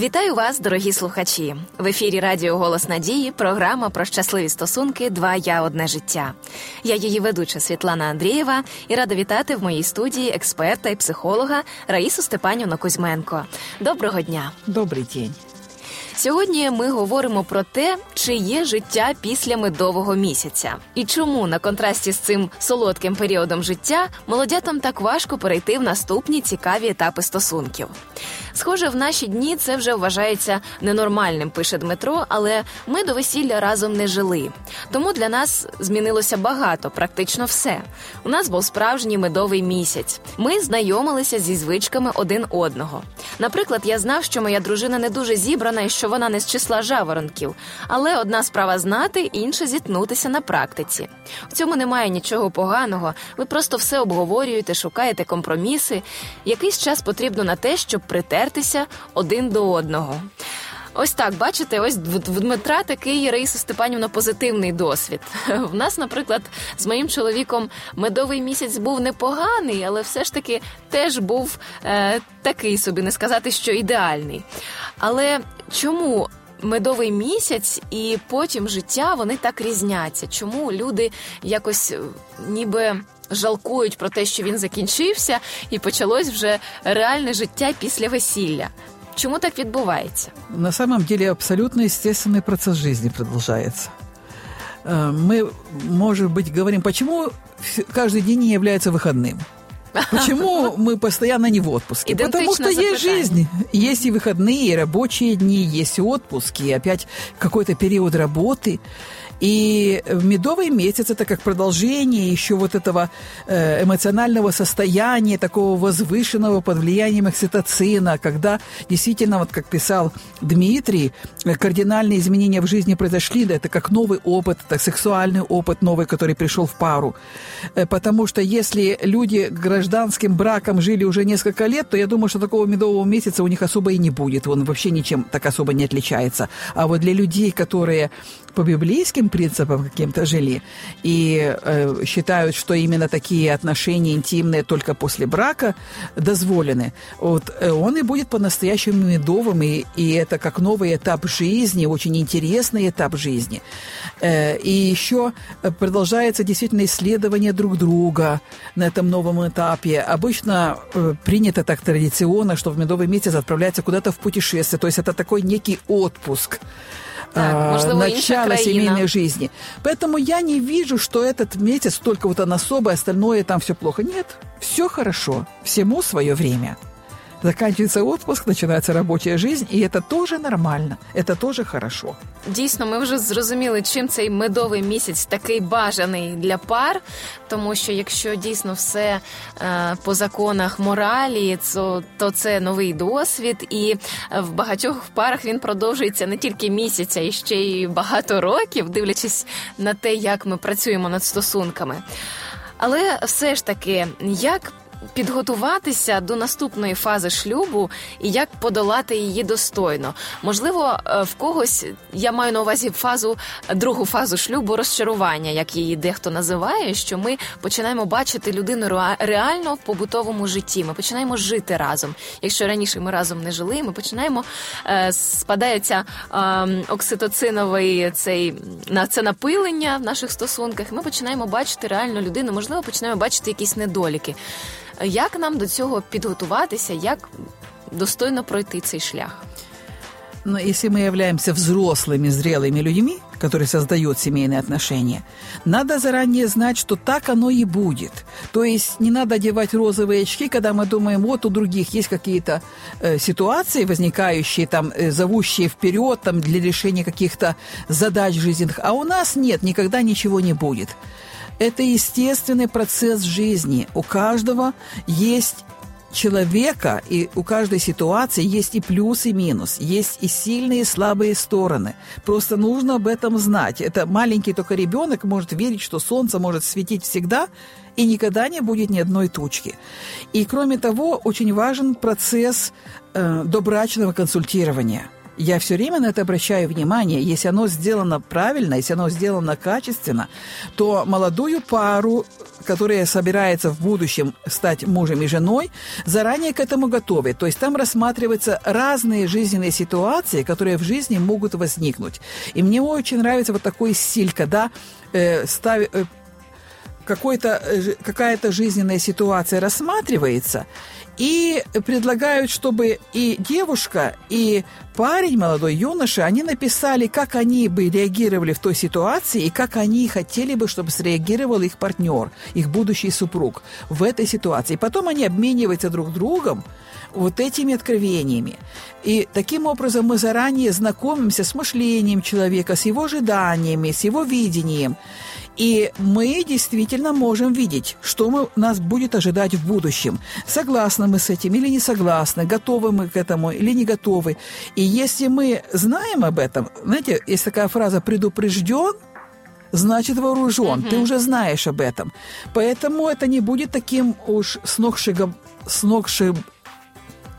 Вітаю вас, дорогі слухачі. В ефірі Радіо Голос Надії, програма про щасливі стосунки Два я одне життя. Я її ведуча Світлана Андрієва і рада вітати в моїй студії експерта і психолога Раїсу Степанівну Кузьменко. Доброго дня. Добрий день. Сьогодні ми говоримо про те, чи є життя після медового місяця, і чому на контрасті з цим солодким періодом життя молодятам так важко перейти в наступні цікаві етапи стосунків. Схоже, в наші дні це вже вважається ненормальним, пише Дмитро, але ми до весілля разом не жили. Тому для нас змінилося багато, практично все. У нас був справжній медовий місяць. Ми знайомилися зі звичками один одного. Наприклад, я знав, що моя дружина не дуже зібрана і що вона не з числа жаворонків. Але одна справа знати, інша зіткнутися на практиці. В цьому немає нічого поганого. Ви просто все обговорюєте, шукаєте компроміси. Якийсь час потрібно на те, щоб притертися один до одного. Ось так, бачите, ось в Дмитра такий Раїса Степанівна позитивний досвід. В нас, наприклад, з моїм чоловіком медовий місяць був непоганий, але все ж таки теж був е, такий собі, не сказати, що ідеальний. Але чому? Медовий місяць і потім життя вони так різняться. Чому люди якось е, ніби жалкують про те, що він закінчився, і почалось вже реальне життя після весілля? Чому так відбувається? На самом деле абсолютно естественный процесс жизни продолжается. Э, мы, может быть, говорим, почему каждый день не является выходным? Почему мы постоянно не в отпуске? Потому что есть жизнь. Есть и выходные, и рабочие дни, есть и отпуски, и опять какой-то период работы. И медовый месяц это как продолжение еще вот этого э, эмоционального состояния, такого возвышенного под влиянием окситоцина, когда действительно, вот как писал Дмитрий, э, кардинальные изменения в жизни произошли, да, это как новый опыт, это сексуальный опыт новый, который пришел в пару. Э, потому что если люди гражданским браком жили уже несколько лет, то я думаю, что такого медового месяца у них особо и не будет. Он вообще ничем так особо не отличается. А вот для людей, которые по библейским принципам каким-то жили и э, считают, что именно такие отношения интимные только после брака дозволены, вот э, он и будет по-настоящему медовым, и, и это как новый этап жизни, очень интересный этап жизни. Э, и еще продолжается действительно исследование друг друга на этом новом этапе. Обычно э, принято так традиционно, что в медовый месяц отправляется куда-то в путешествие, то есть это такой некий отпуск так, можливо, начала семейной жизни. Поэтому я не вижу, что этот месяц только вот он особый, остальное там все плохо. Нет, все хорошо, всему свое время. Заканчивается отпуск, починається робоча життя, і це теж нормально, це теж хорошо. Дійсно, ми вже зрозуміли, чим цей медовий місяць такий бажаний для пар, тому що якщо дійсно все е, по законах моралі, то, то це новий досвід, і в багатьох парах він продовжується не тільки місяця, і ще й багато років, дивлячись на те, як ми працюємо над стосунками. Але все ж таки, як підготуватися до наступної фази шлюбу і як подолати її достойно. Можливо, е, в когось я маю на увазі фазу другу фазу шлюбу розчарування, як її дехто називає. Що ми починаємо бачити людину реально в побутовому житті. Ми починаємо жити разом. Якщо раніше ми разом не жили, ми починаємо е, спадається е, окситоциновий цей на це напилення в наших стосунках. Ми починаємо бачити реальну людину. Можливо, починаємо бачити якісь недоліки. Як нам до цього підготуватися, як достойно пройти цей шлях? Но если мы являемся взрослыми, зрелыми людьми, которые создают семейные отношения, надо заранее знать, что так оно и будет. То есть не надо одевать розовые очки, когда мы думаем, вот у других есть какие-то э, ситуации, возникающие, там, э, зовущие вперед там, для решения каких-то задач жизненных, а у нас нет, никогда ничего не будет. Это естественный процесс жизни. У каждого есть человека, и у каждой ситуации есть и плюс, и минус, есть и сильные, и слабые стороны. Просто нужно об этом знать. Это маленький только ребенок может верить, что солнце может светить всегда, и никогда не будет ни одной тучки. И кроме того, очень важен процесс э, добрачного консультирования – я все время на это обращаю внимание. Если оно сделано правильно, если оно сделано качественно, то молодую пару, которая собирается в будущем стать мужем и женой, заранее к этому готовы. То есть там рассматриваются разные жизненные ситуации, которые в жизни могут возникнуть. И мне очень нравится вот такой стиль, когда э, ставь, э, какой-то, э, какая-то жизненная ситуация рассматривается, и предлагают, чтобы и девушка, и парень, молодой юноша, они написали, как они бы реагировали в той ситуации и как они хотели бы, чтобы среагировал их партнер, их будущий супруг в этой ситуации. Потом они обмениваются друг другом вот этими откровениями. И таким образом мы заранее знакомимся с мышлением человека, с его ожиданиями, с его видением. И мы действительно можем видеть, что мы, нас будет ожидать в будущем. Согласны мы с этим или не согласны, готовы мы к этому или не готовы. И если мы знаем об этом, знаете, есть такая фраза «предупрежден», значит вооружен. Ты уже знаешь об этом. Поэтому это не будет таким уж сногсшиб... сногсшиб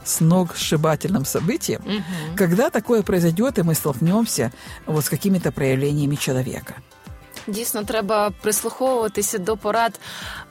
сногсшибательным событием, угу. когда такое произойдет, и мы столкнемся вот с какими-то проявлениями человека. Дійсно, треба прислуховуватися до порад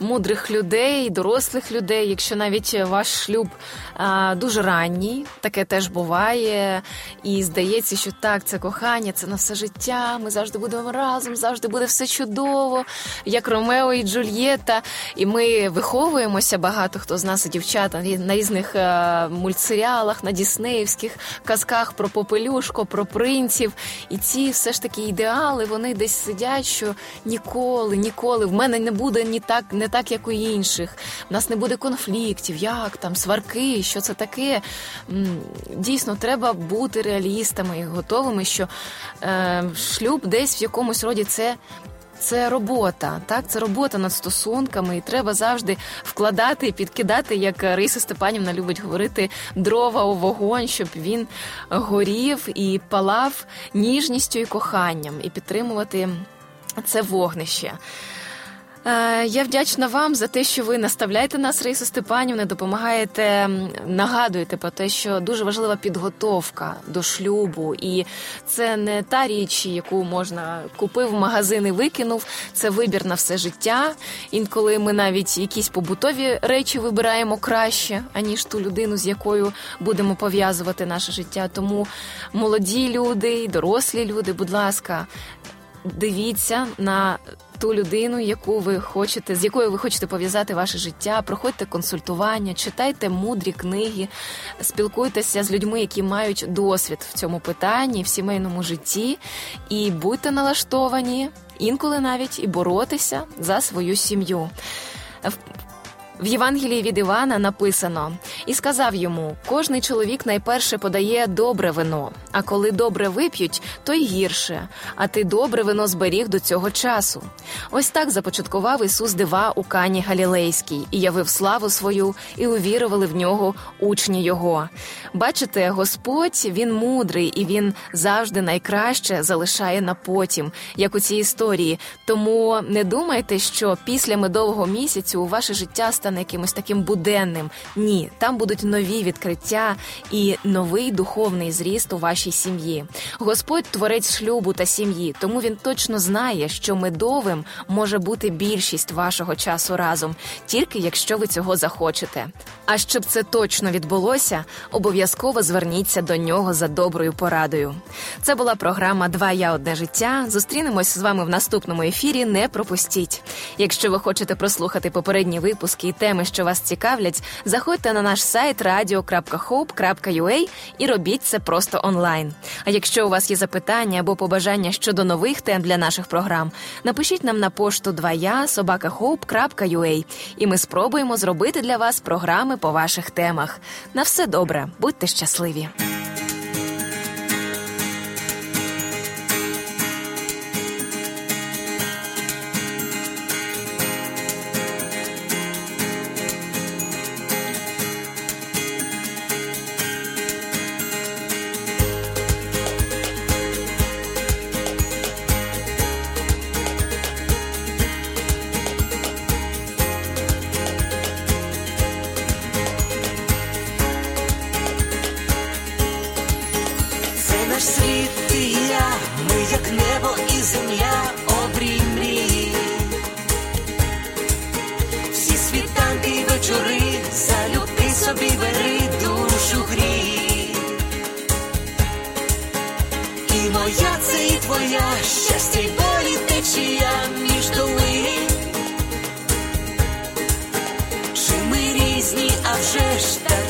мудрих людей, дорослих людей. Якщо навіть ваш шлюб а, дуже ранній, таке теж буває. І здається, що так, це кохання, це на все життя. Ми завжди будемо разом, завжди буде все чудово, як Ромео і Джульєта. І ми виховуємося багато хто з нас і дівчата на різних а, мультсеріалах, на Діснеївських казках про попелюшко, про принців. І ці все ж таки ідеали, вони десь сидять що ніколи, ніколи в мене не буде ні так, не так, як у інших. В нас не буде конфліктів, як там сварки, що це таке. Дійсно, треба бути реалістами і готовими, що е, шлюб десь в якомусь роді це. Це робота, так це робота над стосунками, і треба завжди вкладати і підкидати, як Риса Степанівна любить говорити, дрова у вогонь, щоб він горів і палав ніжністю і коханням, і підтримувати це вогнище. Е, я вдячна вам за те, що ви наставляєте нас, Раїсу Степанівна, допомагаєте, нагадуєте про те, що дуже важлива підготовка до шлюбу, і це не та річ, яку можна купив в магазин і викинув. Це вибір на все життя. Інколи ми навіть якісь побутові речі вибираємо краще, аніж ту людину, з якою будемо пов'язувати наше життя. Тому молоді люди, дорослі люди, будь ласка дивіться на ту людину, яку ви хочете, з якою ви хочете пов'язати ваше життя. Проходьте консультування, читайте мудрі книги, спілкуйтеся з людьми, які мають досвід в цьому питанні, в сімейному житті, і будьте налаштовані інколи навіть і боротися за свою сім'ю. В Євангелії від Івана написано і сказав йому: кожний чоловік найперше подає добре вино, а коли добре вип'ють, то й гірше. А ти добре вино зберіг до цього часу. Ось так започаткував Ісус дива у Кані Галілейській і явив славу свою, і увірували в нього учні Його. Бачите, Господь він мудрий і він завжди найкраще залишає на потім, як у цій історії. Тому не думайте, що після медового місяцю у ваше життя стане стане якимось таким буденним. Ні, там будуть нові відкриття і новий духовний зріст у вашій сім'ї. Господь творець шлюбу та сім'ї, тому він точно знає, що медовим може бути більшість вашого часу разом, тільки якщо ви цього захочете. А щоб це точно відбулося, обов'язково зверніться до нього за доброю порадою. Це була програма Два я одне життя. Зустрінемось з вами в наступному ефірі. Не пропустіть. Якщо ви хочете прослухати попередні випуски теми, що вас цікавлять, заходьте на наш сайт radio.hope.ua і робіть це просто онлайн. А якщо у вас є запитання або побажання щодо нових тем для наших програм, напишіть нам на пошту 2я собакаhope.ua і ми спробуємо зробити для вас програми по ваших темах. На все добре, будьте щасливі. небо і земля обрій мрії, всі світанки й вечори, залюбки собі бери душу грій, і моя це і твоя щастя й болі течія між долин Чи ми різні, а вже ж так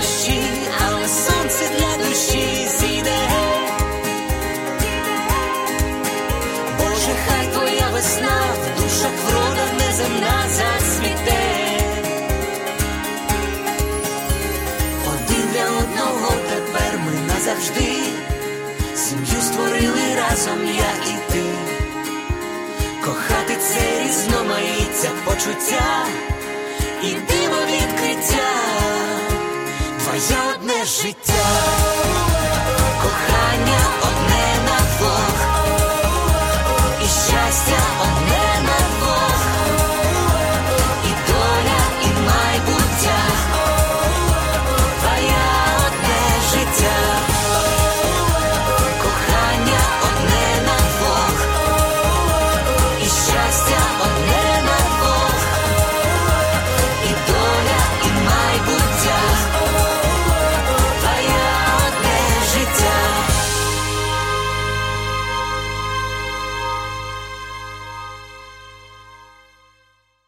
дощі, але сонце для душі зійде. Боже, хай твоя весна в душах врода неземна зацвіте. Один для одного тепер ми назавжди. Сім'ю створили разом я і ти. Кохати це різноманіття почуття і диво